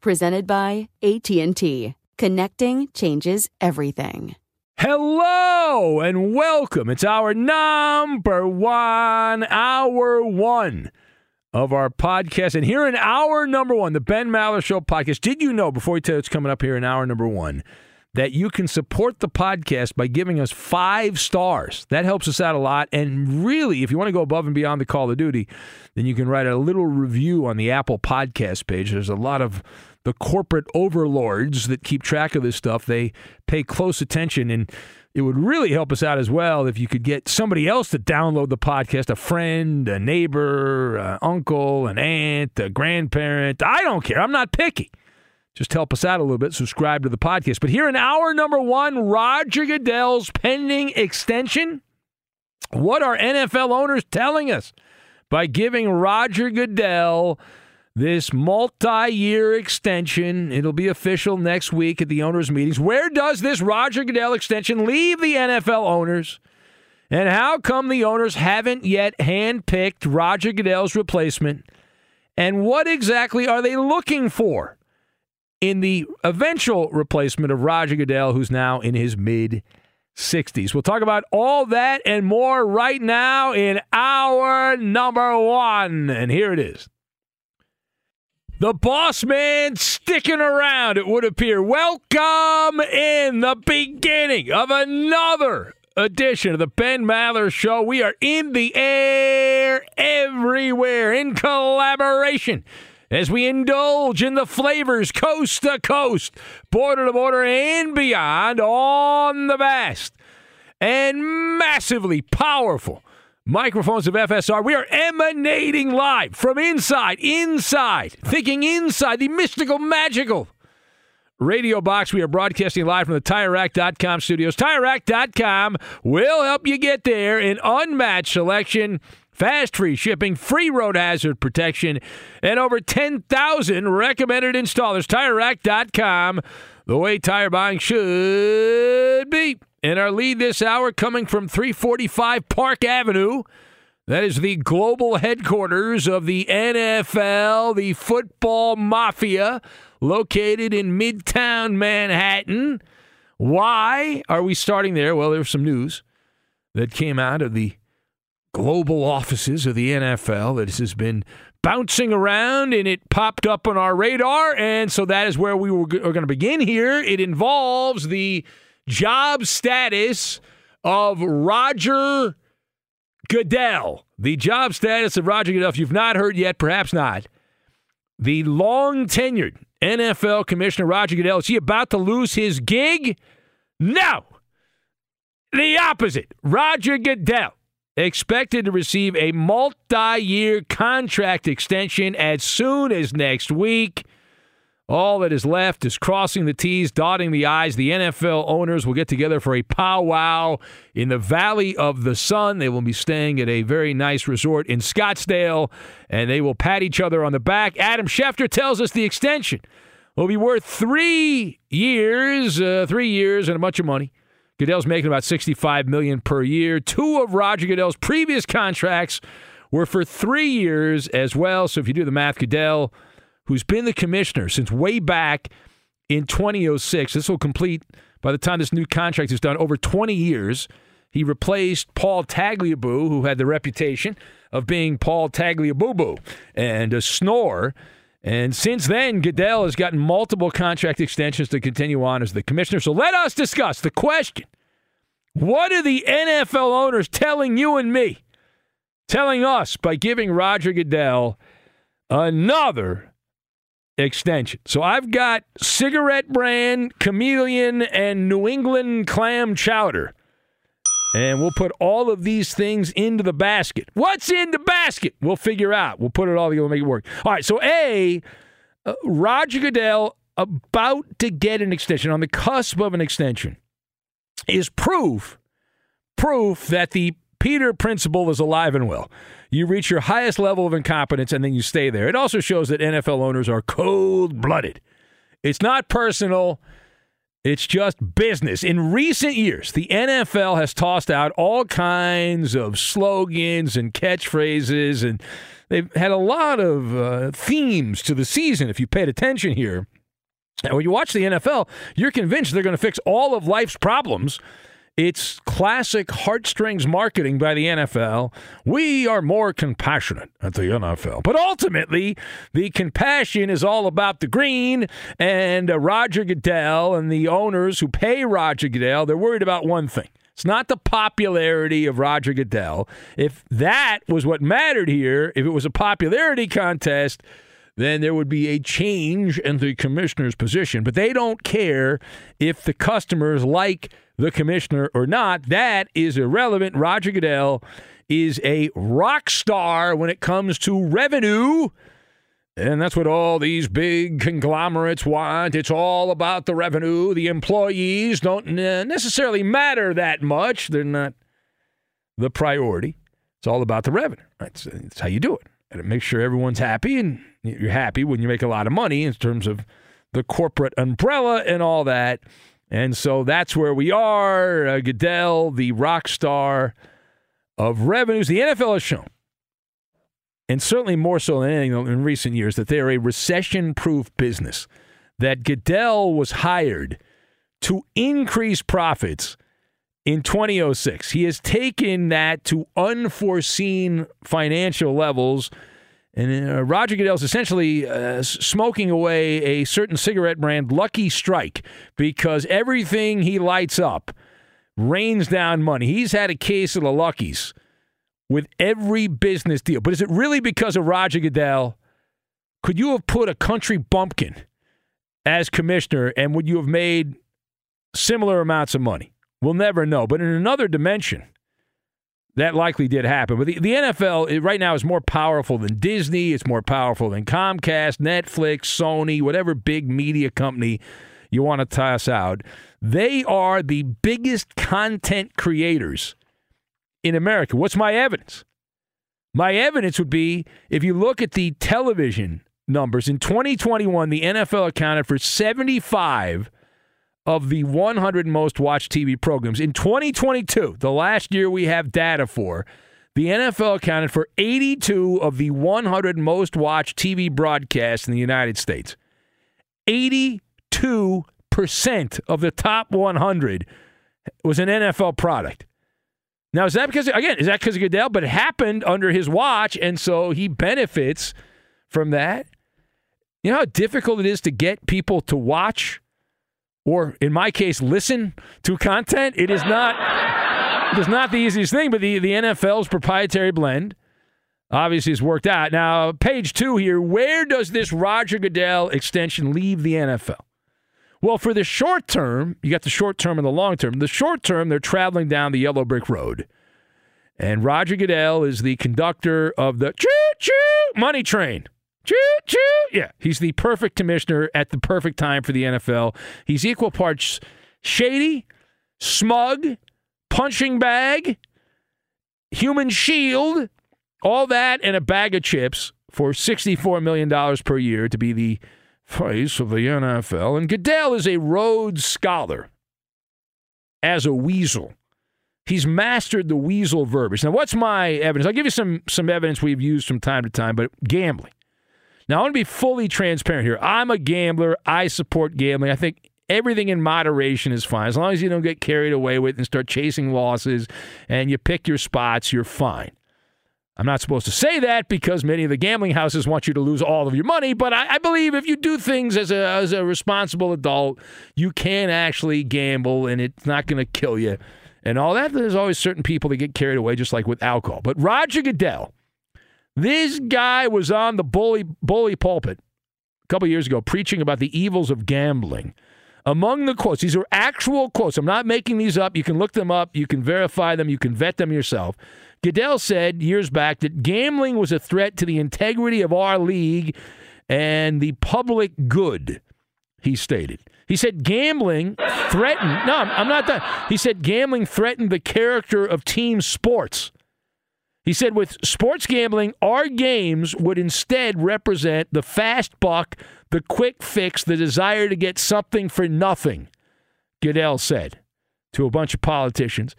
presented by AT&T. Connecting changes everything. Hello and welcome. It's hour number 1 hour 1 of our podcast and here in hour number 1, the Ben Maller show podcast. Did you know before we tell you what's coming up here in hour number 1 that you can support the podcast by giving us 5 stars. That helps us out a lot and really if you want to go above and beyond the call of duty, then you can write a little review on the Apple podcast page. There's a lot of the corporate overlords that keep track of this stuff, they pay close attention. And it would really help us out as well if you could get somebody else to download the podcast a friend, a neighbor, an uncle, an aunt, a grandparent. I don't care. I'm not picky. Just help us out a little bit. Subscribe to the podcast. But here in hour number one, Roger Goodell's pending extension. What are NFL owners telling us by giving Roger Goodell this multi year extension. It'll be official next week at the owners' meetings. Where does this Roger Goodell extension leave the NFL owners? And how come the owners haven't yet handpicked Roger Goodell's replacement? And what exactly are they looking for in the eventual replacement of Roger Goodell, who's now in his mid 60s? We'll talk about all that and more right now in hour number one. And here it is. The boss man sticking around, it would appear. Welcome in the beginning of another edition of the Ben Maller Show. We are in the air everywhere in collaboration as we indulge in the flavors coast to coast, border to border, and beyond on the vast and massively powerful microphones of FSR. We are emanating live from inside, inside, thinking inside the mystical, magical radio box. We are broadcasting live from the TireRack.com studios. TireRack.com will help you get there in unmatched selection. Fast free shipping, free road hazard protection, and over 10,000 recommended installers. TireRack.com, the way tire buying should be. And our lead this hour coming from 345 Park Avenue. That is the global headquarters of the NFL, the football mafia, located in Midtown Manhattan. Why are we starting there? Well, there's some news that came out of the global offices of the NFL that has been bouncing around and it popped up on our radar. And so that is where we were, are going to begin here. It involves the job status of Roger Goodell. The job status of Roger Goodell, if you've not heard yet, perhaps not. The long tenured NFL Commissioner Roger Goodell, is he about to lose his gig? No. The opposite. Roger Goodell expected to receive a multi year contract extension as soon as next week. All that is left is crossing the T's, dotting the I's. The NFL owners will get together for a powwow in the Valley of the Sun. They will be staying at a very nice resort in Scottsdale, and they will pat each other on the back. Adam Schefter tells us the extension will be worth three years, uh, three years, and a bunch of money. Goodell's making about 65 million per year. Two of Roger Goodell's previous contracts were for three years as well. So if you do the math, Goodell – who's been the commissioner since way back in 2006. This will complete, by the time this new contract is done, over 20 years. He replaced Paul Tagliabue, who had the reputation of being Paul Tagliabue and a snore. And since then, Goodell has gotten multiple contract extensions to continue on as the commissioner. So let us discuss the question What are the NFL owners telling you and me? Telling us by giving Roger Goodell another extension. So I've got cigarette brand, chameleon, and New England clam chowder. And we'll put all of these things into the basket. What's in the basket? We'll figure out. We'll put it all together and make it work. All right. So, A, uh, Roger Goodell about to get an extension, on the cusp of an extension, is proof, proof that the Peter principle is alive and well you reach your highest level of incompetence and then you stay there. It also shows that NFL owners are cold blooded. It's not personal, it's just business. In recent years, the NFL has tossed out all kinds of slogans and catchphrases, and they've had a lot of uh, themes to the season if you paid attention here. And when you watch the NFL, you're convinced they're going to fix all of life's problems it's classic heartstrings marketing by the NFL. We are more compassionate at the NFL. But ultimately, the compassion is all about the green and uh, Roger Goodell and the owners who pay Roger Goodell. They're worried about one thing. It's not the popularity of Roger Goodell. If that was what mattered here, if it was a popularity contest, then there would be a change in the commissioner's position. But they don't care if the customers like the commissioner or not. That is irrelevant. Roger Goodell is a rock star when it comes to revenue. And that's what all these big conglomerates want. It's all about the revenue. The employees don't necessarily matter that much. They're not the priority. It's all about the revenue. That's, that's how you do it. And make sure everyone's happy, and you're happy when you make a lot of money in terms of the corporate umbrella and all that. And so that's where we are. Uh, Goodell, the rock star of revenues. The NFL has shown, and certainly more so than anything in recent years, that they are a recession proof business. That Goodell was hired to increase profits in 2006. He has taken that to unforeseen financial levels and uh, Roger Goodell's essentially uh, smoking away a certain cigarette brand, Lucky Strike, because everything he lights up rains down money. He's had a case of the Luckies with every business deal. But is it really because of Roger Goodell? Could you have put a country bumpkin as commissioner and would you have made similar amounts of money? We'll never know. But in another dimension, that likely did happen. But the, the NFL right now is more powerful than Disney. It's more powerful than Comcast, Netflix, Sony, whatever big media company you want to toss out. They are the biggest content creators in America. What's my evidence? My evidence would be if you look at the television numbers in 2021, the NFL accounted for 75 of the 100 most watched TV programs. In 2022, the last year we have data for, the NFL accounted for 82 of the 100 most watched TV broadcasts in the United States. 82% of the top 100 was an NFL product. Now, is that because, again, is that because of Goodell? But it happened under his watch, and so he benefits from that. You know how difficult it is to get people to watch or in my case, listen to content. It is not it is not the easiest thing, but the, the NFL's proprietary blend obviously has worked out. Now, page two here, where does this Roger Goodell extension leave the NFL? Well, for the short term, you got the short term and the long term. The short term, they're traveling down the yellow brick road. And Roger Goodell is the conductor of the choo choo money train. Choo choo. Yeah, he's the perfect commissioner at the perfect time for the NFL. He's equal parts shady, smug, punching bag, human shield, all that, and a bag of chips for $64 million per year to be the face of the NFL. And Goodell is a Rhodes Scholar as a weasel. He's mastered the weasel verbiage. Now, what's my evidence? I'll give you some some evidence we've used from time to time, but gambling. Now, I want to be fully transparent here. I'm a gambler. I support gambling. I think everything in moderation is fine. As long as you don't get carried away with and start chasing losses and you pick your spots, you're fine. I'm not supposed to say that because many of the gambling houses want you to lose all of your money, but I, I believe if you do things as a, as a responsible adult, you can actually gamble and it's not going to kill you and all that. There's always certain people that get carried away, just like with alcohol. But Roger Goodell, this guy was on the bully, bully pulpit a couple years ago preaching about the evils of gambling. Among the quotes, these are actual quotes. I'm not making these up. You can look them up. You can verify them. You can vet them yourself. Goodell said years back that gambling was a threat to the integrity of our league and the public good, he stated. He said gambling threatened, no, I'm not that. He said gambling threatened the character of team sports. He said with sports gambling, our games would instead represent the fast buck, the quick fix, the desire to get something for nothing, Goodell said to a bunch of politicians.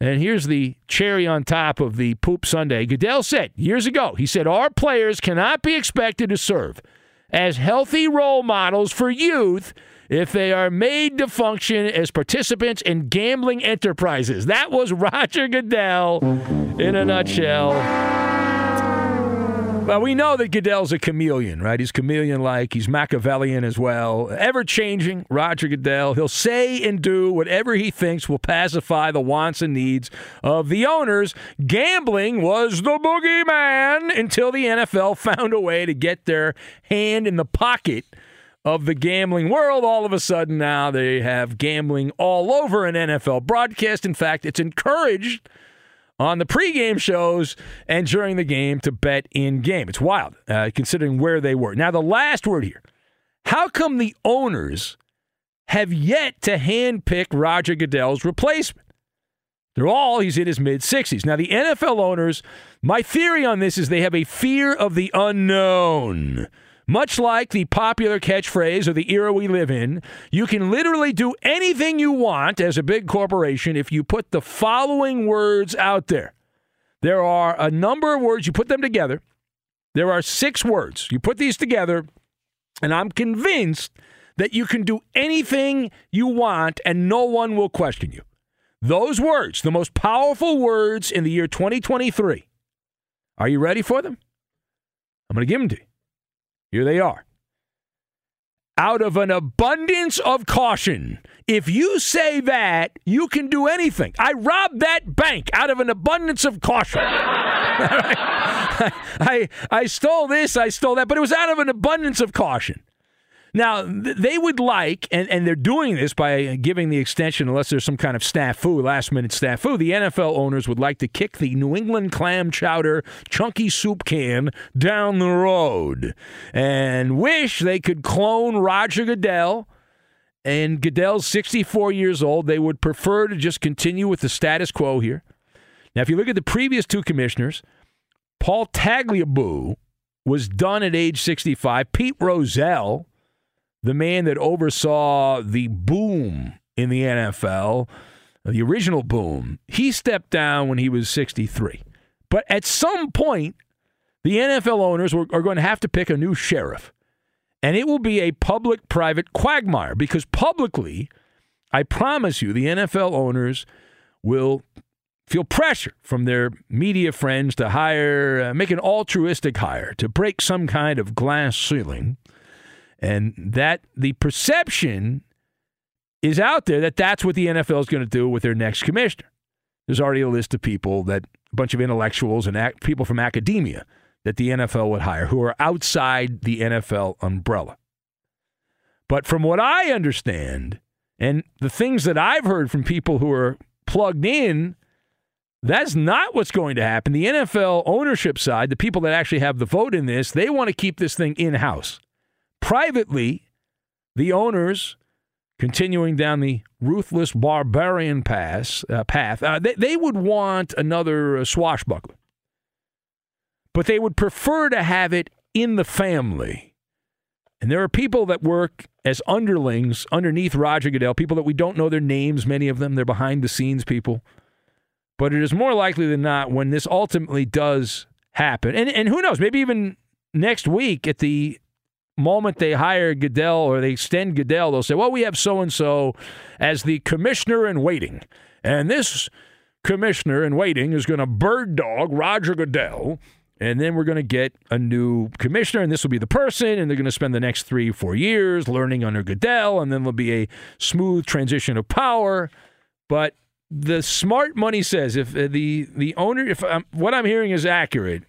And here's the cherry on top of the poop Sunday. Goodell said years ago, he said, Our players cannot be expected to serve as healthy role models for youth if they are made to function as participants in gambling enterprises. That was Roger Goodell in a nutshell. Well, we know that Goodell's a chameleon, right? He's chameleon like. He's Machiavellian as well. Ever changing, Roger Goodell. He'll say and do whatever he thinks will pacify the wants and needs of the owners. Gambling was the boogeyman until the NFL found a way to get their hand in the pocket of the gambling world. All of a sudden, now they have gambling all over an NFL broadcast. In fact, it's encouraged on the pregame shows and during the game to bet in game. It's wild, uh, considering where they were. Now, the last word here how come the owners have yet to handpick Roger Goodell's replacement? They're all, he's in his mid 60s. Now, the NFL owners, my theory on this is they have a fear of the unknown. Much like the popular catchphrase of the era we live in, you can literally do anything you want as a big corporation if you put the following words out there. There are a number of words, you put them together. There are six words. You put these together, and I'm convinced that you can do anything you want and no one will question you. Those words, the most powerful words in the year 2023. Are you ready for them? I'm going to give them to you. Here they are. Out of an abundance of caution. If you say that, you can do anything. I robbed that bank out of an abundance of caution. I, I stole this, I stole that, but it was out of an abundance of caution. Now, they would like, and, and they're doing this by giving the extension, unless there's some kind of snafu, last minute snafu, the NFL owners would like to kick the New England clam chowder chunky soup can down the road and wish they could clone Roger Goodell. And Goodell's 64 years old. They would prefer to just continue with the status quo here. Now, if you look at the previous two commissioners, Paul Tagliabue was done at age 65. Pete Rozelle the man that oversaw the boom in the NFL, the original boom, he stepped down when he was 63. But at some point, the NFL owners are going to have to pick a new sheriff. And it will be a public private quagmire because publicly, I promise you, the NFL owners will feel pressure from their media friends to hire, uh, make an altruistic hire, to break some kind of glass ceiling and that the perception is out there that that's what the NFL is going to do with their next commissioner. There's already a list of people that a bunch of intellectuals and ac- people from academia that the NFL would hire who are outside the NFL umbrella. But from what I understand, and the things that I've heard from people who are plugged in That's not what's going to happen. The NFL ownership side, the people that actually have the vote in this, they want to keep this thing in house. Privately, the owners, continuing down the ruthless barbarian pass, uh, path, uh, they, they would want another uh, swashbuckler. But they would prefer to have it in the family. And there are people that work as underlings underneath Roger Goodell, people that we don't know their names, many of them. They're behind the scenes people. But it is more likely than not when this ultimately does happen, and, and who knows, maybe even next week at the moment they hire Goodell or they extend Goodell, they'll say, well, we have so and so as the commissioner in waiting. And this commissioner in waiting is going to bird dog Roger Goodell. And then we're going to get a new commissioner, and this will be the person, and they're going to spend the next three, four years learning under Goodell, and then there'll be a smooth transition of power. But the smart money says if uh, the the owner, if um, what I'm hearing is accurate,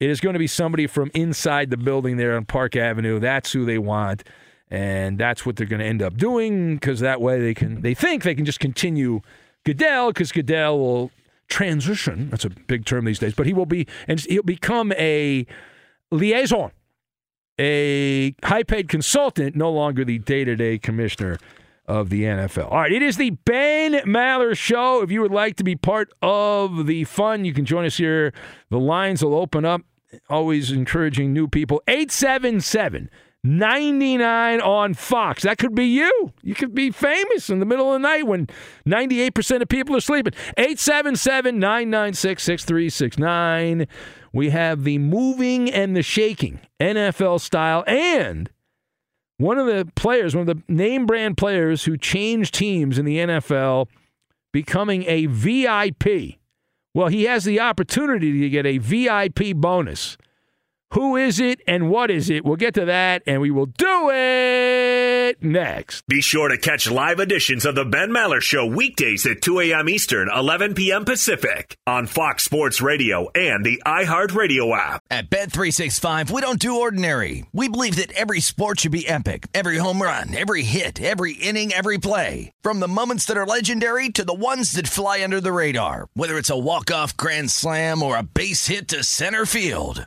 it is going to be somebody from inside the building there on Park Avenue. That's who they want, and that's what they're going to end up doing because that way they can they think they can just continue Goodell because Goodell will transition. That's a big term these days, but he will be and he'll become a liaison, a high paid consultant, no longer the day to day commissioner of the NFL. All right, it is the Ben Maller Show. If you would like to be part of the fun, you can join us here. The lines will open up. Always encouraging new people. 877 99 on Fox. That could be you. You could be famous in the middle of the night when 98% of people are sleeping. 877 996 6369. We have the moving and the shaking, NFL style, and one of the players, one of the name brand players who changed teams in the NFL, becoming a VIP. Well, he has the opportunity to get a VIP bonus. Who is it and what is it? We'll get to that and we will do it next. Be sure to catch live editions of the Ben Maller Show weekdays at 2 a.m. Eastern, 11 p.m. Pacific on Fox Sports Radio and the iHeartRadio app. At Bet365, we don't do ordinary. We believe that every sport should be epic. Every home run, every hit, every inning, every play. From the moments that are legendary to the ones that fly under the radar. Whether it's a walk-off grand slam or a base hit to center field.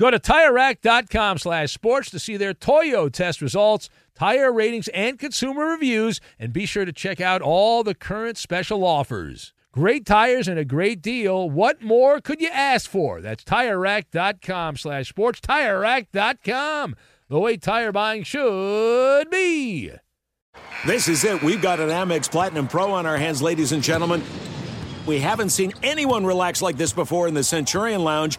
Go to TireRack.com slash sports to see their Toyo test results, tire ratings, and consumer reviews, and be sure to check out all the current special offers. Great tires and a great deal. What more could you ask for? That's TireRack.com slash sports. TireRack.com, the way tire buying should be. This is it. We've got an Amex Platinum Pro on our hands, ladies and gentlemen. We haven't seen anyone relax like this before in the Centurion Lounge.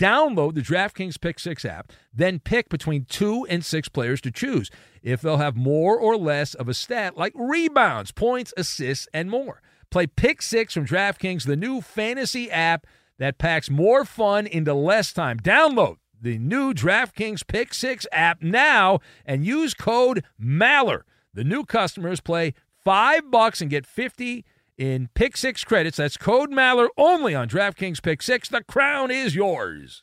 download the DraftKings Pick Six app, then pick between two and six players to choose if they'll have more or less of a stat like rebounds, points, assists, and more. Play Pick Six from DraftKings, the new fantasy app that packs more fun into less time. Download the new DraftKings Pick Six app now and use code MALLER. The new customers play five bucks and get 50 in Pick Six credits. That's code MALLER only on DraftKings Pick Six. The crown is yours.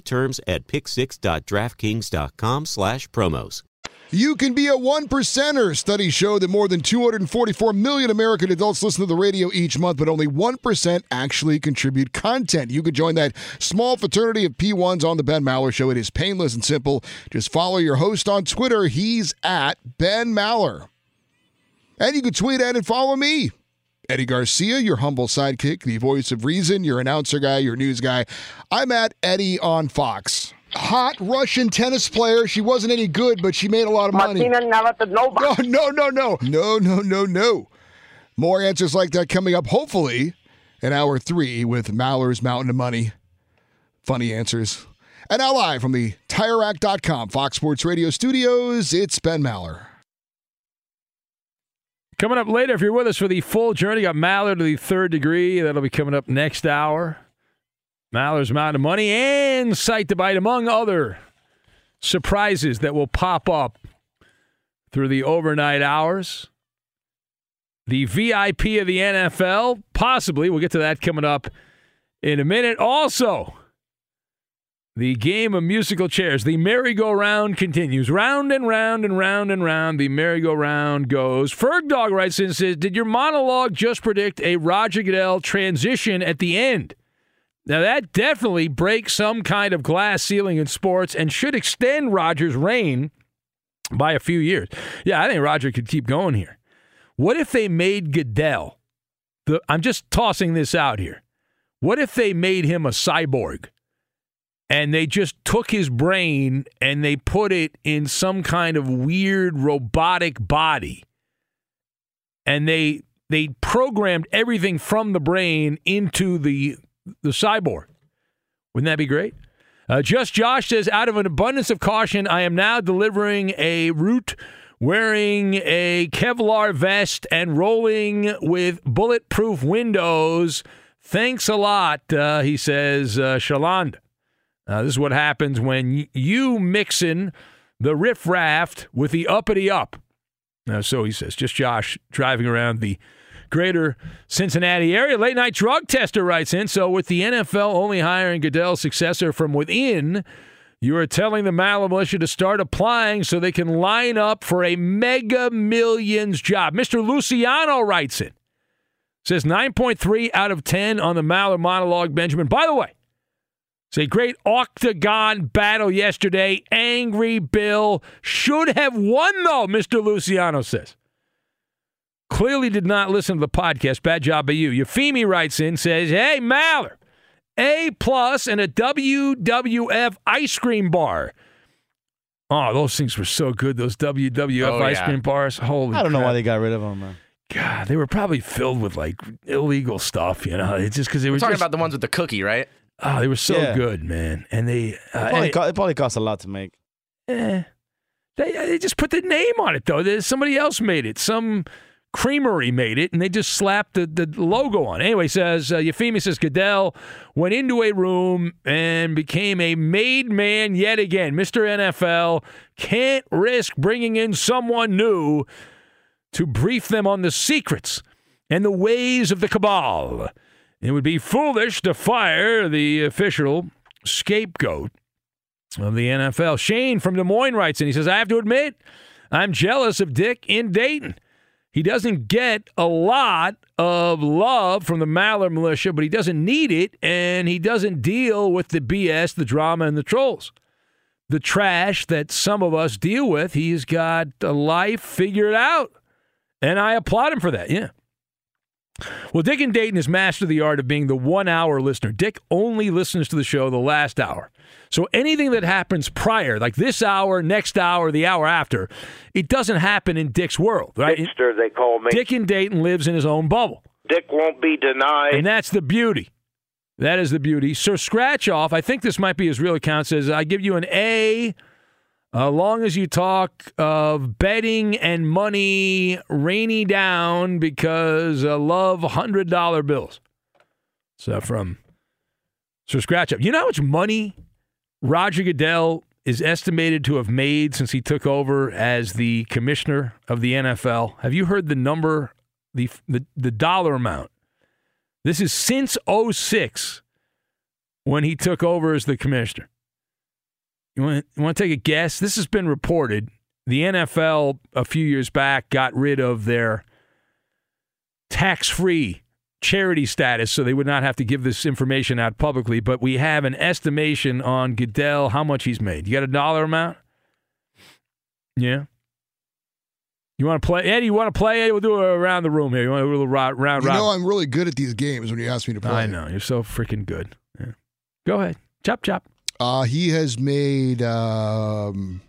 terms at picksix.draftkings.com slash promos. You can be a one percenter. Studies show that more than 244 million American adults listen to the radio each month, but only 1% actually contribute content. You could join that small fraternity of P1s on the Ben Maller Show. It is painless and simple. Just follow your host on Twitter. He's at Ben Maller. And you can tweet at and follow me. Eddie Garcia, your humble sidekick, the voice of reason, your announcer guy, your news guy. I'm at Eddie on Fox. Hot Russian tennis player. She wasn't any good, but she made a lot of money. No, no, no, no. No, no, no, no. More answers like that coming up, hopefully, in hour three with Maller's Mountain of Money. Funny answers. And now live from the TireRack.com Fox Sports Radio studios, it's Ben Maller. Coming up later, if you're with us for the full journey, got Maller to the third degree. That'll be coming up next hour. Maller's Mountain of Money and Sight to Bite, among other surprises that will pop up through the overnight hours. The VIP of the NFL, possibly. We'll get to that coming up in a minute. Also, the game of musical chairs, the merry-go-round continues. Round and round and round and round, the merry-go-round goes. Ferg Dog writes in and says, Did your monologue just predict a Roger Goodell transition at the end? Now, that definitely breaks some kind of glass ceiling in sports and should extend Roger's reign by a few years. Yeah, I think Roger could keep going here. What if they made Goodell? The, I'm just tossing this out here. What if they made him a cyborg? And they just took his brain and they put it in some kind of weird robotic body. And they they programmed everything from the brain into the the cyborg. Wouldn't that be great? Uh, just josh says out of an abundance of caution i am now delivering a route wearing a kevlar vest and rolling with bulletproof windows. Thanks a lot uh, he says uh, shalanda uh, this is what happens when you mixin the riffraff with the uppity up. Uh, so he says, just Josh driving around the greater Cincinnati area. Late night drug tester writes in. So with the NFL only hiring Goodell's successor from within, you are telling the Maller militia to start applying so they can line up for a mega millions job. Mr. Luciano writes in. Says 9.3 out of 10 on the Maller monologue, Benjamin. By the way, it's a great octagon battle yesterday. Angry Bill should have won, though, Mr. Luciano says. Clearly did not listen to the podcast. Bad job by you. Euphemi writes in, says, Hey, Maller, A plus and a WWF ice cream bar. Oh, those things were so good, those WWF Oh, ice yeah. cream bars. Holy I don't know why they got rid of them, man. God, they were probably filled with like illegal stuff, you know. It's just because they were We're talking just, about the ones with the cookie, right? Oh, they were so Yeah. good, man. And they, uh, It probably, and- co- it probably costs a lot to make. Eh. They, they just put the name on it, though. There's somebody else made it. Some creamery made it, and they just slapped the, the logo on it. Anyway, says uh, Euphemia says Goodell went into a room and became a made man yet again. Mr. NFL can't risk bringing in someone new to brief them on the secrets and the ways of the cabal. It would be foolish to fire the official scapegoat of the NFL. Shane from Des Moines writes and He says, I have to admit, I'm jealous of Dick in Dayton. He doesn't get a lot of love from the Maller militia, but he doesn't need it, and he doesn't deal with the BS, the drama, and the trolls. The trash that some of us deal with, he's got a life figured out. And I applaud him for that, yeah. Well, Dick in Dayton has mastered the art of being the one hour listener. Dick only listens to the show the last hour. So anything that happens prior, like this hour, next hour, the hour after, it doesn't happen in Dick's world, right? Dickster, they call me. Dick in Dayton lives in his own bubble. Dick won't be denied. And that's the beauty. That is the beauty. Sir scratch off. I think this might be his real account. Says I give you an A, as long as you talk of betting and money rainy down because I love hundred dollar bills. So from so scratch up. You know how much money Roger Goodell is estimated to have made since he took over as the commissioner of the NFL. Have you heard the number, the the, the dollar amount? This is since 06 when he took over as the commissioner. You want, you want to take a guess? This has been reported. The NFL a few years back got rid of their tax free charity status so they would not have to give this information out publicly. But we have an estimation on Goodell, how much he's made. You got a dollar amount? Yeah. You want to play, Eddie? You want to play? Eddie? We'll do it around the room here. You want to do a little round round? You know I'm really good at these games when you ask me to play. I know you're so freaking good. Yeah. Go ahead, chop chop. Uh, he has made. Um,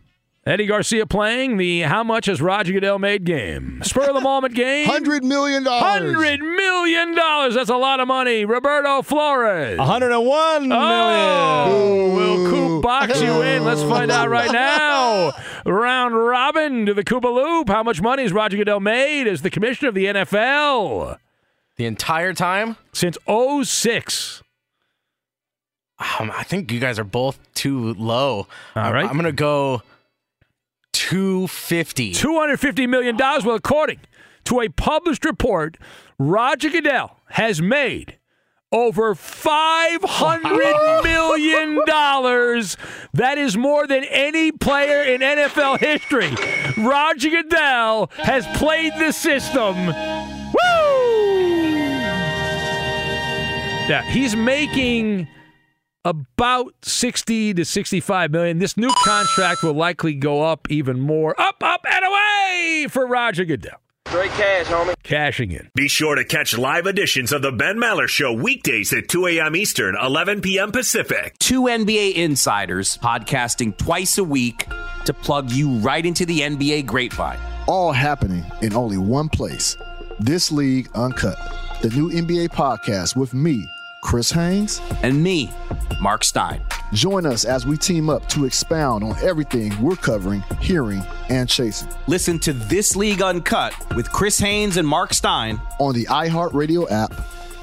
Eddie Garcia playing the How Much Has Roger Goodell Made game. Spur of the moment game. $100 million. $100 million. That's a lot of money. Roberto Flores. 101 million. Oh, will Coop box you in? Let's find out right now. Round robin to the Koopa Loop. How much money has Roger Goodell made as the commissioner of the NFL? The entire time? Since 06. Um, I think you guys are both too low. All right. I'm going to go 250. $250 million. Well, according to a published report, Roger Goodell has made over $500 million. That is more than any player in NFL history. Roger Goodell has played the system. Woo! Yeah, he's making about 60 to 65 million. This new contract will likely go up even more. Up, up, and away for Roger Goodell. Straight cash, homie. Cashing in. Be sure to catch live editions of the Ben Maller Show weekdays at 2 a.m. Eastern, 11 p.m. Pacific. Two NBA insiders podcasting twice a week to plug you right into the NBA grapevine. All happening in only one place. This League Uncut, the new NBA podcast with me, Chris Haynes, and me, Mark Stein. Join us as we team up to expound on everything we're covering, hearing, and chasing. Listen to This League Uncut with Chris Haynes and Mark Stein on the iHeartRadio app,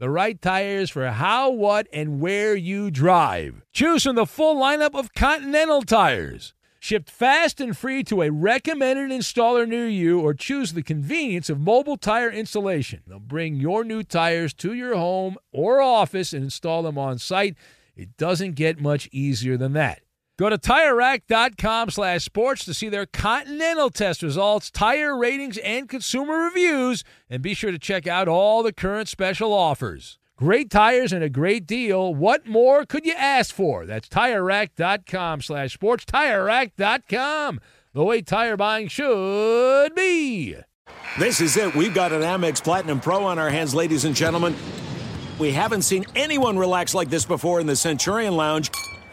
The right tires for how, what, and where you drive. Choose from the full lineup of Continental tires. Shipped fast and free to a recommended installer near you, or choose the convenience of mobile tire installation. They'll bring your new tires to your home or office and install them on site. It doesn't get much easier than that. Go to TireRack.com slash sports to see their Continental test results, tire ratings, and consumer reviews, and be sure to check out all the current special offers. Great tires and a great deal. What more could you ask for? That's TireRack.com slash sports. TireRack.com, the way tire buying should be. This is it. We've got an Amex Platinum Pro on our hands, ladies and gentlemen. We haven't seen anyone relax like this before in the Centurion Lounge.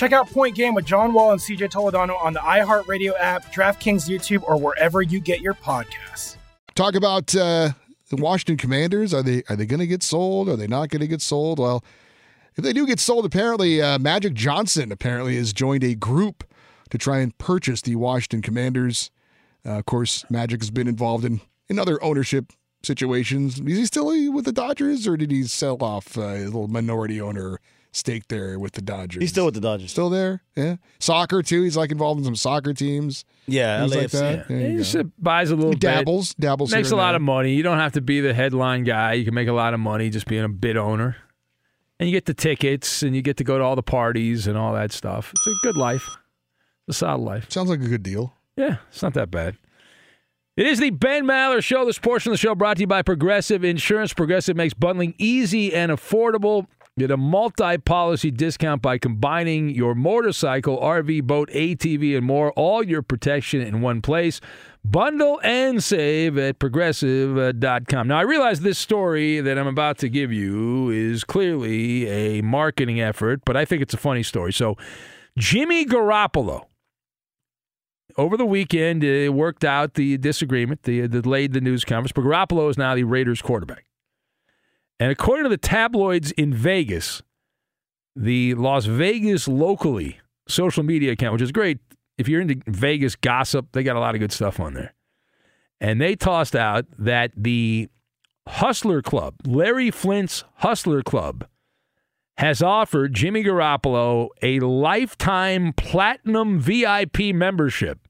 Check out Point Game with John Wall and CJ Toledano on the iHeartRadio app, DraftKings YouTube, or wherever you get your podcasts. Talk about uh, the Washington Commanders. Are they are they going to get sold? Are they not going to get sold? Well, if they do get sold, apparently uh, Magic Johnson apparently has joined a group to try and purchase the Washington Commanders. Uh, of course, Magic has been involved in in other ownership situations. Is he still with the Dodgers, or did he sell off uh, his little minority owner stake there with the Dodgers? He's still with the Dodgers. Still there? Yeah. Soccer too. He's like involved in some soccer teams. Yeah, Things like LAFC. that. There He just buys a little He bit. dabbles, dabbles Makes here a lot there. of money. You don't have to be the headline guy. You can make a lot of money just being a bit owner. And you get the tickets and you get to go to all the parties and all that stuff. It's a good life. It's a solid life. Sounds like a good deal. Yeah, it's not that bad. It is the Ben Maller Show. This portion of the show brought to you by Progressive Insurance. Progressive makes bundling easy and affordable. Get a multi policy discount by combining your motorcycle, RV, boat, ATV, and more. All your protection in one place. Bundle and save at progressive.com. Uh, now, I realize this story that I'm about to give you is clearly a marketing effort, but I think it's a funny story. So, Jimmy Garoppolo over the weekend, worked out the disagreement, the delayed the news conference. But Garoppolo is now the Raiders quarterback. And according to the tabloids in Vegas, the Las Vegas locally social media account, which is great. If you're into Vegas gossip, they got a lot of good stuff on there. And they tossed out that the Hustler Club, Larry Flynt's Hustler Club, has offered Jimmy Garoppolo a lifetime platinum VIP membership.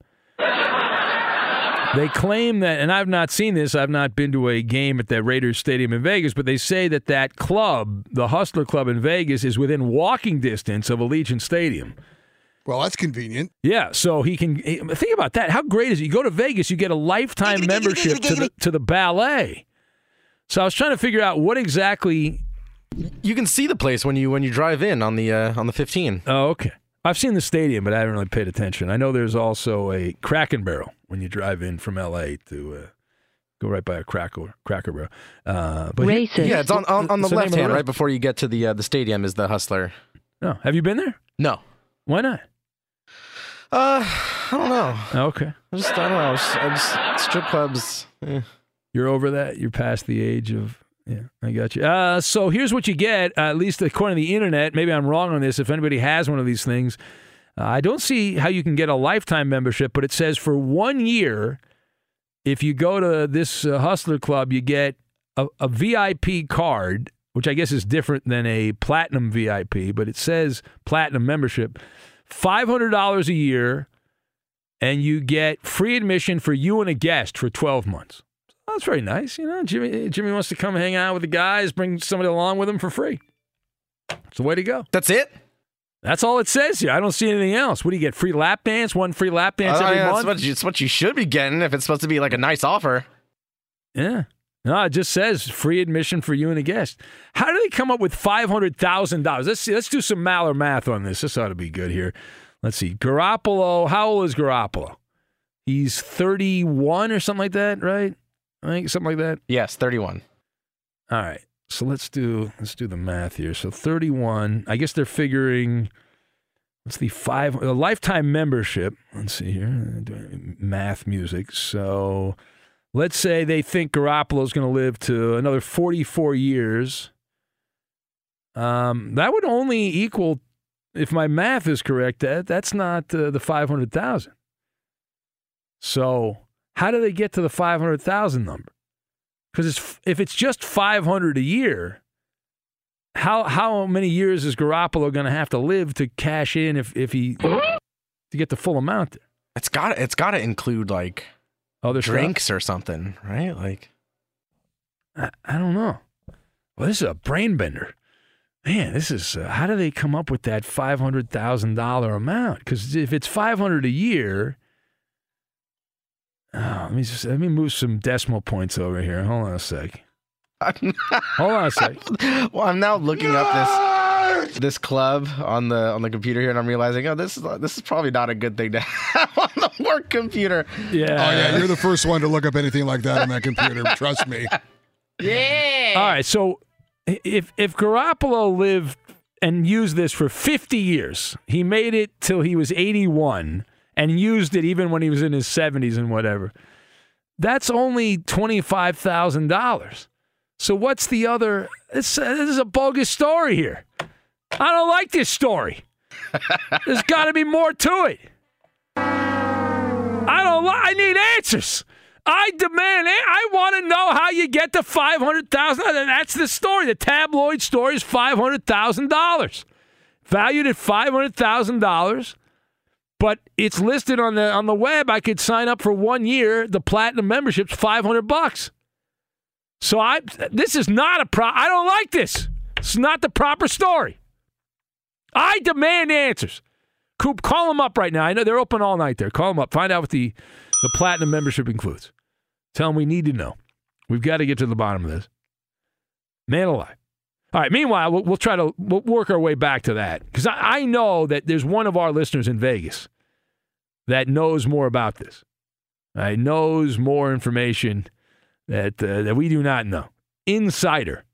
They claim that, and I've not seen this, I've not been to a game at the Raiders Stadium in Vegas, but they say that that club, the Hustler Club in Vegas, is within walking distance of Allegiant Stadium. Well, that's convenient. Yeah, so he can think about that. How great is it? You go to Vegas, you get a lifetime membership to the to the ballet. So I was trying to figure out what exactly You can see the place when you when you drive in on the uh, on the 15. Oh, okay. I've seen the stadium, but I haven't really paid attention. I know there's also a Kraken Barrel when you drive in from L.A. to uh, go right by a Cracker Cracker Barrel. Uh, but he- Yeah, it's on on, on the It's name of left hand, right before you get to the uh, the stadium is the Hustler. No, have you been there? No. Why not? Uh, I don't know. Oh, okay. I just I don't know. I just, I just strip clubs. eh. You're over that. You're past the age of. Yeah, I got you. Uh, so here's what you get, uh, at least according to the internet. Maybe I'm wrong on this. If anybody has one of these things, uh, I don't see how you can get a lifetime membership, but it says for one year, if you go to this uh, Hustler Club, you get a, a VIP card, which I guess is different than a platinum VIP, but it says platinum membership. $500 a year, and you get free admission for you and a guest for 12 months. Oh, that's very nice. You know, Jimmy Jimmy wants to come hang out with the guys, bring somebody along with him for free. It's the way to go. That's it. That's all it says here. I don't see anything else. What do you get? Free lap dance? One free lap dance Uh, every yeah, month? It's what, you, it's what you should be getting if it's supposed to be like a nice offer. Yeah. No, it just says free admission for you and a guest. How do they come up with five hundred thousand dollars? Let's see. Let's do some Maller math on this. This ought to be good here. Let's see. Garoppolo. How old is Garoppolo? He's thirty-one or something like that, right? I think something like that. Yes, 31. All right. So let's do let's do the math here. So 31. I guess they're figuring what's the five a lifetime membership. Let's see here. Math music. So let's say they think Garoppolo's going to live to another 44 years. Um, that would only equal, if my math is correct, that that's not uh, the 500,000. So, how do they get to the 500,000 number? Because if it's just 500 a year, how how many years is Garoppolo going to have to live to cash in if if he to get the full amount? There? It's got it's got to include like other drinks stuff? or something, right? Like I, I don't know. Well, this is a brain bender. Man, this is uh, how do they come up with that five hundred thousand dollar amount? Because if it's five hundred a year, oh, let me just let me move some decimal points over here. Hold on a sec. Hold on a sec. well, I'm now looking up this this club on the on the computer here, and I'm realizing, oh, this is this is probably not a good thing to have on the work computer. Yeah. Oh yeah, you're the first one to look up anything like that on that computer. Trust me. Yeah. All right. So if if Garoppolo lived and used this for 50 years, he made it till he was 81 and used it even when he was in his 70s and whatever. That's only twenty-five thousand dollars. So what's the other? This, uh, this is a bogus story here. I don't like this story. There's got to be more to it. I don't. Li- I need answers. I demand. I want to know how you get to five hundred thousand. That's the story. The tabloid story is five hundred thousand dollars, valued at five hundred thousand dollars. But it's listed on the on the web. I could sign up for one year. The platinum membership's five hundred bucks. So I this is not a pro I don't like this. It's not the proper story. I demand answers. Coop, call them up right now. I know they're open all night there. Call them up. Find out what the, the platinum membership includes. Tell them we need to know. We've got to get to the bottom of this. Man alive. All right. Meanwhile, we'll, we'll try to we'll work our way back to that because I, I know that there's one of our listeners in Vegas that knows more about this. Right, knows more information that uh, that we do not know. Insider,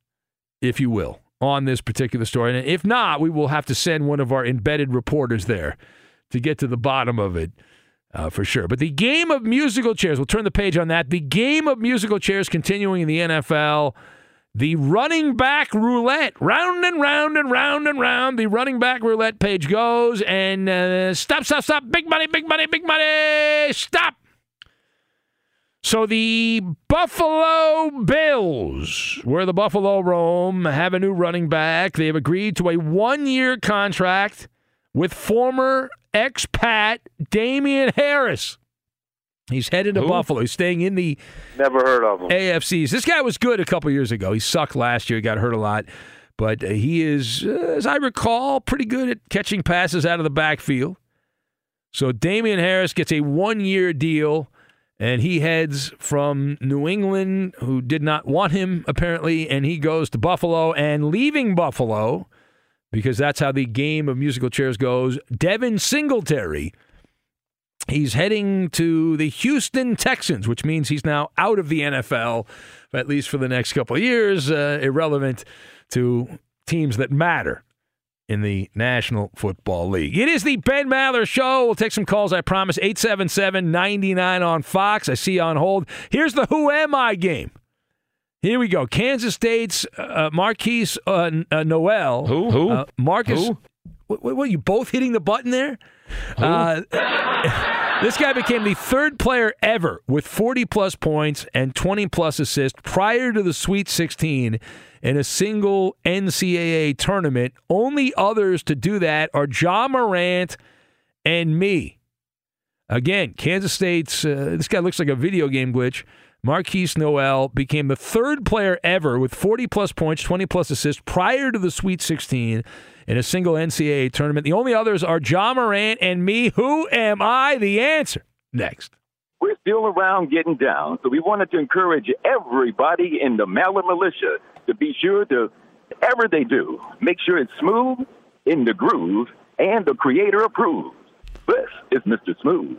if you will, on this particular story. And if not, we will have to send one of our embedded reporters there to get to the bottom of it. Uh, for sure. But the game of musical chairs, we'll turn the page on that. The game of musical chairs continuing in the NFL. The running back roulette, round and round and round and round. The running back roulette page goes and uh, stop, stop, stop. Big money, big money, big money. Stop. So the Buffalo Bills, where the Buffalo roam, have a new running back. They have agreed to a one-year contract with former expat Damien Harris. He's headed to Who? Buffalo. He's staying in the Never heard of him. AFCs. This guy was good a couple years ago. He sucked last year. He got hurt a lot. But uh, he is, uh, as I recall, pretty good at catching passes out of the backfield. So Damien Harris gets a one year deal, and he heads from New England, who did not want him, apparently, and he goes to Buffalo. And leaving Buffalo, because that's how the game of musical chairs goes, Devin Singletary. He's heading to the Houston Texans, which means he's now out of the NFL, at least for the next couple of years, uh, irrelevant to teams that matter in the National Football League. It is the Ben Maller Show. We'll take some calls, I promise. 877 99 on Fox. I see you on hold. Here's the Who Am I game. Here we go. Kansas State's uh, Markquis uh, uh, Nowell. Who? Who? Uh, Marcus. Who? What, what, what, you both hitting the button there? Uh, this guy became the third player ever with 40 plus points and 20 plus assists prior to the Sweet 16 in a single NCAA tournament. Only others to do that are Ja Morant and me. Again, Kansas State's, uh, this guy looks like a video game glitch. Markquis Nowell became the third player ever with 40 plus points, 20 plus assists prior to the Sweet 16 in a single NCAA tournament. The only others are Ja Morant and me. Who am I? The answer next. We're still around getting down, so we wanted to encourage everybody in the Maller Militia to be sure to, whatever they do, make sure it's smooth, in the groove, and the creator approves. This is Mr. Smooth.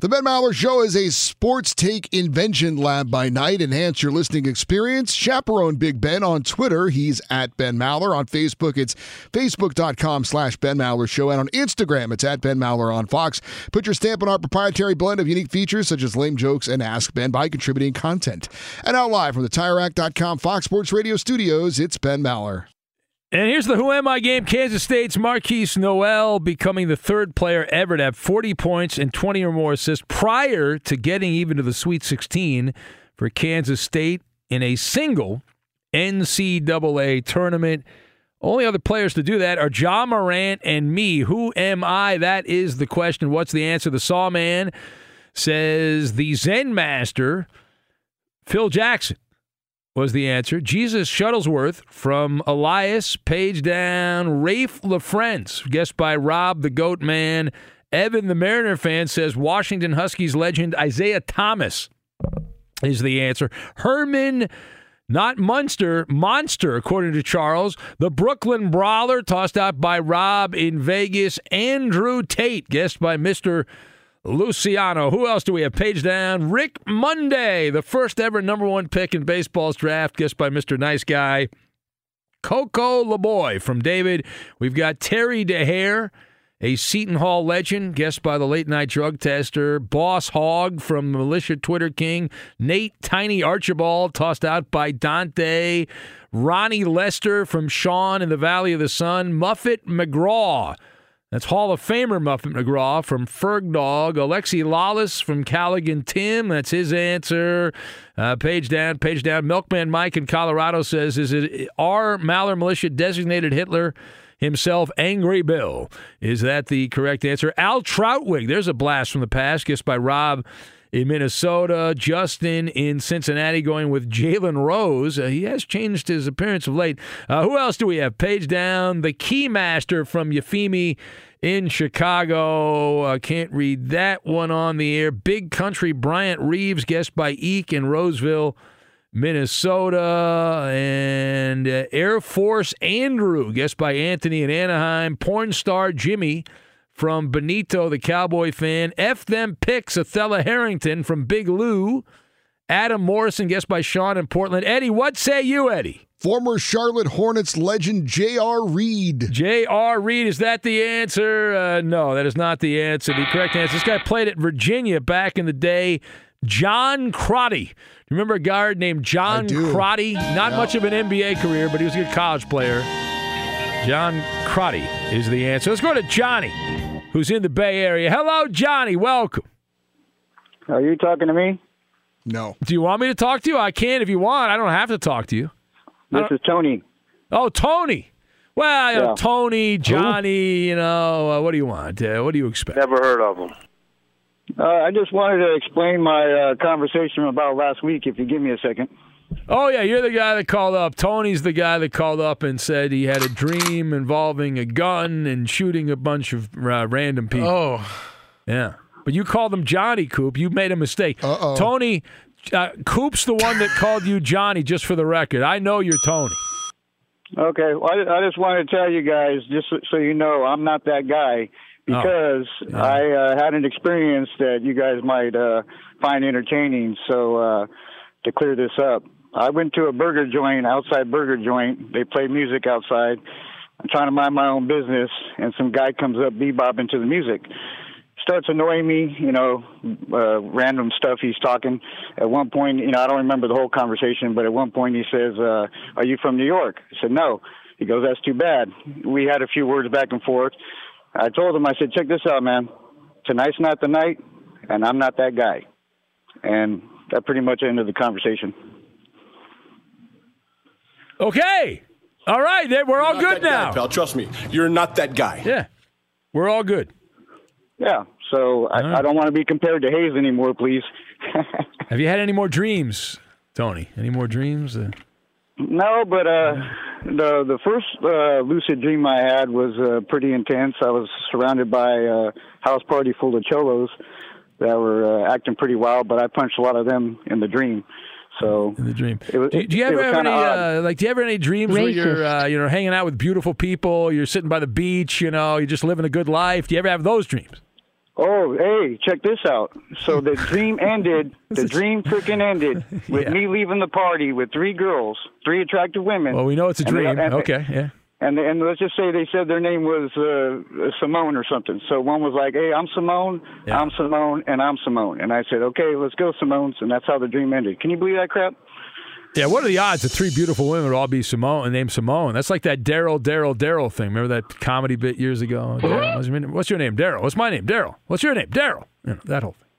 The Ben Maller Show is a sports take invention lab by night. Enhance your listening experience. Chaperone Big Ben on Twitter. He's at Ben Maller. On Facebook, it's facebook.com slash Ben Maller Show. And on Instagram, it's at Ben Maller on Fox. Put your stamp on our proprietary blend of unique features such as lame jokes and Ask Ben by contributing content. And now live from the TireRack.com Fox Sports Radio studios, it's Ben Maller. And here's the Who Am I game. Kansas State's Markquis Nowell becoming the third player ever to have 40 points and 20 or more assists prior to getting even to the Sweet 16 for Kansas State in a single NCAA tournament. Only other players to do that are Ja Morant and me. Who am I? That is the question. What's the answer? The Saw Man says the Zen Master, Phil Jackson was the answer. Jesus Shuttlesworth from Elias, page down. Rafe LaFrance, guessed by Rob the Goat Man. Evan the Mariner fan says Washington Huskies legend Isaiah Thomas is the answer. Herman. Not Munster, Monster, according to Charles. The Brooklyn Brawler, tossed out by Rob in Vegas. Andrew Tate, guessed by Mr. Luciano. Who else do we have? Page down. Rick Monday, the first ever number one pick in baseball's draft, guessed by Mr. Nice Guy. Coco LeBoy from David. We've got Terry Dehere, a Seton Hall legend, guessed by the late night drug tester. Boss Hog from Militia Twitter King. Nate Tiny Archibald, tossed out by Dante. Ronnie Lester from Sean in the Valley of the Sun. Muffet McGraw. That's Hall of Famer Muffet McGraw from Ferg Dog. Alexi Lawless from Callaghan Tim. That's his answer. Uh, page down, page down. Milkman Mike in Colorado says, Is it our Maller Militia designated Hitler? Himself, Angry Bill. Is that the correct answer? Al Trautwig. There's a blast from the past, guessed by Rob in Minnesota. Justin in Cincinnati going with Jalen Rose. Uh, he has changed his appearance of late. Uh, who else do we have? Page down. The Keymaster from Euphemie in Chicago. Uh, can't read that one on the air. Big Country Bryant Reeves, guessed by Eek in Roseville. Minnesota and uh, Air Force Andrew, guessed by Anthony in Anaheim. Porn star Jimmy from Benito, the Cowboy fan. F them picks, Othella Harrington from Big Lou. Adam Morrison, guessed by Sean in Portland. Eddie, what say you, Eddie? Former Charlotte Hornets legend J.R. Reid. J.R. Reid, is that the answer? Uh, no, that is not the answer. The correct answer. This guy played at Virginia back in the day. John Crotty. Remember a guard named John Crotty? Not Yeah. much of an NBA career, but he was a good college player. John Crotty is the answer. Let's go to Johnny, who's in the Bay Area. Hello, Johnny. Welcome. Are you talking to me? No. Do you want me to talk to you? I can if you want. I don't have to talk to you. This is Tony. Oh, Tony. Well, you know, Tony, Johnny, you know, uh, what do you want? Uh, what do you expect? Never heard of them. Uh, I just wanted to explain my uh, conversation about last week, if you give me a second. Oh yeah, you're the guy that called up. Tony's the guy that called up and said he had a dream involving a gun and shooting a bunch of uh, random people. Oh, yeah. But you called him Johnny Coop. You made a mistake. Uh-oh. Tony, uh, Coop's the one that called you Johnny. Just for the record, I know you're Tony. Okay, well, I, I just wanted to tell you guys, just so, so you know, I'm not that guy because I uh, had an experience that you guys might uh, find entertaining. So uh, to clear this up, I went to a burger joint, outside burger joint. They play music outside. I'm trying to mind my own business, and some guy comes up bebopping to the music. Starts annoying me, you know, uh, random stuff he's talking. At one point, you know, I don't remember the whole conversation, but at one point he says, uh, "Are you from New York?" I said, "No." He goes, "That's too bad." We had a few words back and forth. I told him, I said, "Check this out, man. Tonight's not the night, and I'm not that guy." And that pretty much ended the conversation. Okay. All right. then We're all good now. pal. Trust me, you're not that guy. Yeah. We're all good. Yeah. So I, I don't want to be compared to Hayes anymore, please. Have you had any more dreams, Tony? Any more dreams? Uh, No, but uh, the the first uh, lucid dream I had was uh, pretty intense. I was surrounded by a house party full of cholos that were uh, acting pretty wild, but I punched a lot of them in the dream. So in the dream, it was, do, do you ever have any uh, like? Do you ever have any dreams where you're uh, you know hanging out with beautiful people? You're sitting by the beach. You know, you're just living a good life. Do you ever have those dreams? Oh, hey, check this out. So the dream ended. The dream freaking ended with Yeah. me leaving the party with three girls, three attractive women. Well, we know it's a And they- dream. okay, yeah. And and let's just say they said their name was uh, Simone or something. So one was like, "Hey, I'm Simone. I'm Simone, and I'm Simone." And I said, "Okay, let's go, Simone's." And that's how the dream ended. Can you believe that crap? Yeah, what are the odds that three beautiful women would all be Simone and named Simone? That's like that Daryl, Daryl, Daryl thing. Remember that comedy bit years ago? Daryl, What's your name? What's your name? Daryl. What's my name? Daryl. What's your name? Daryl. You know, that whole thing.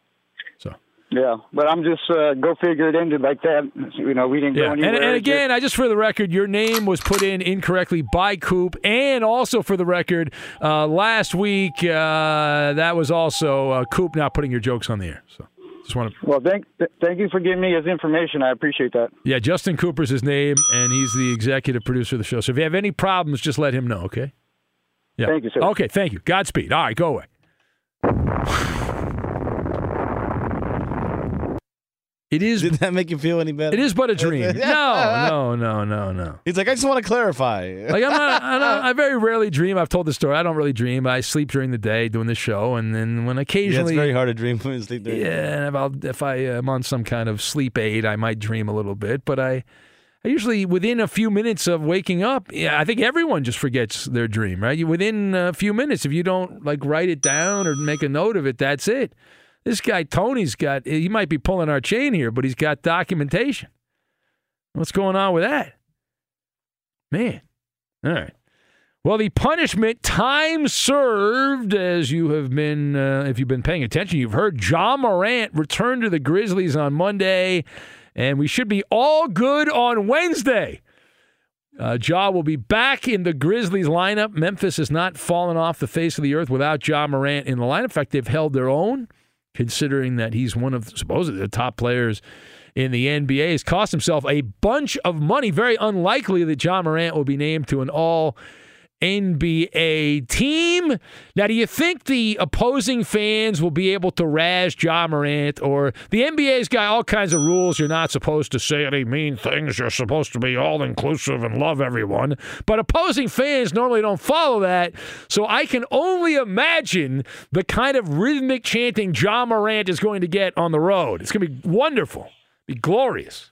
Yeah, but I'm just uh, go figure it ended like that. You know, we didn't Yeah, go and, anywhere. and It again, I just for the record, your name was put in incorrectly by Coop, and also for the record, uh, last week uh, that was also uh, Coop not putting your jokes on the air. So just want to. well, thank th- thank you for giving me his information. I appreciate that. Yeah, Justin Cooper's his name, and he's the executive producer of the show. So if you have any problems, just let him know. Okay. Yeah. Thank you, sir. Okay, thank you. Godspeed. All right, go away. It is. Did that make you feel any better? It is but a dream. No, no, no, no, no. He's like, I just want to clarify. Like I'm not, I'm not. I very rarely dream. I've told the story. I don't really dream. I sleep during the day doing the show, and then when yeah, occasionally, it's very hard to dream when you sleep there. yeah, and if, I'll, if I am on some kind of sleep aid, I might dream a little bit. But I, I usually within a few minutes of waking up, yeah, I think everyone just forgets their dream, right? You within a few minutes, if you don't like write it down or make a note of it, that's it. This guy Tony's got. He might be pulling our chain here, but he's got documentation. What's going on with that? Man. All right. Well, the punishment time served, as you have been, uh, if you've been paying attention, you've heard Ja Morant return to the Grizzlies on Monday, and we should be all good on Wednesday. Uh, Ja will be back in the Grizzlies lineup. Memphis has not fallen off the face of the earth without Ja Morant in the lineup. In fact, they've held their own, considering that he's one of supposedly the top players in the NBA. He's cost himself a bunch of money. Very unlikely that Ja Morant will be named to an all NBA team. Now, do you think the opposing fans will be able to razz Ja Morant or the NBA's got all kinds of rules? You're not supposed to say any mean things. You're supposed to be all inclusive and love everyone. But opposing fans normally don't follow that. So I can only imagine the kind of rhythmic chanting Ja Morant is going to get on the road. It's going to be wonderful, be glorious.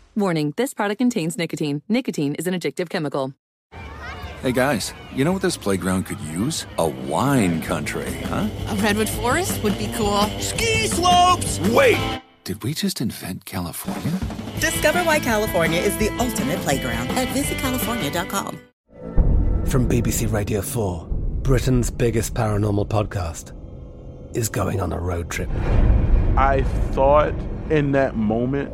Warning, this product contains nicotine. Nicotine is an addictive chemical. Hey guys, you know what this playground could use? A wine country, huh? A redwood forest would be cool. Ski slopes! Wait! Did we just invent California? Discover why California is the ultimate playground at visitcalifornia.com. From BBC Radio 4, Britain's biggest paranormal podcast is going on a road trip. I thought in that moment,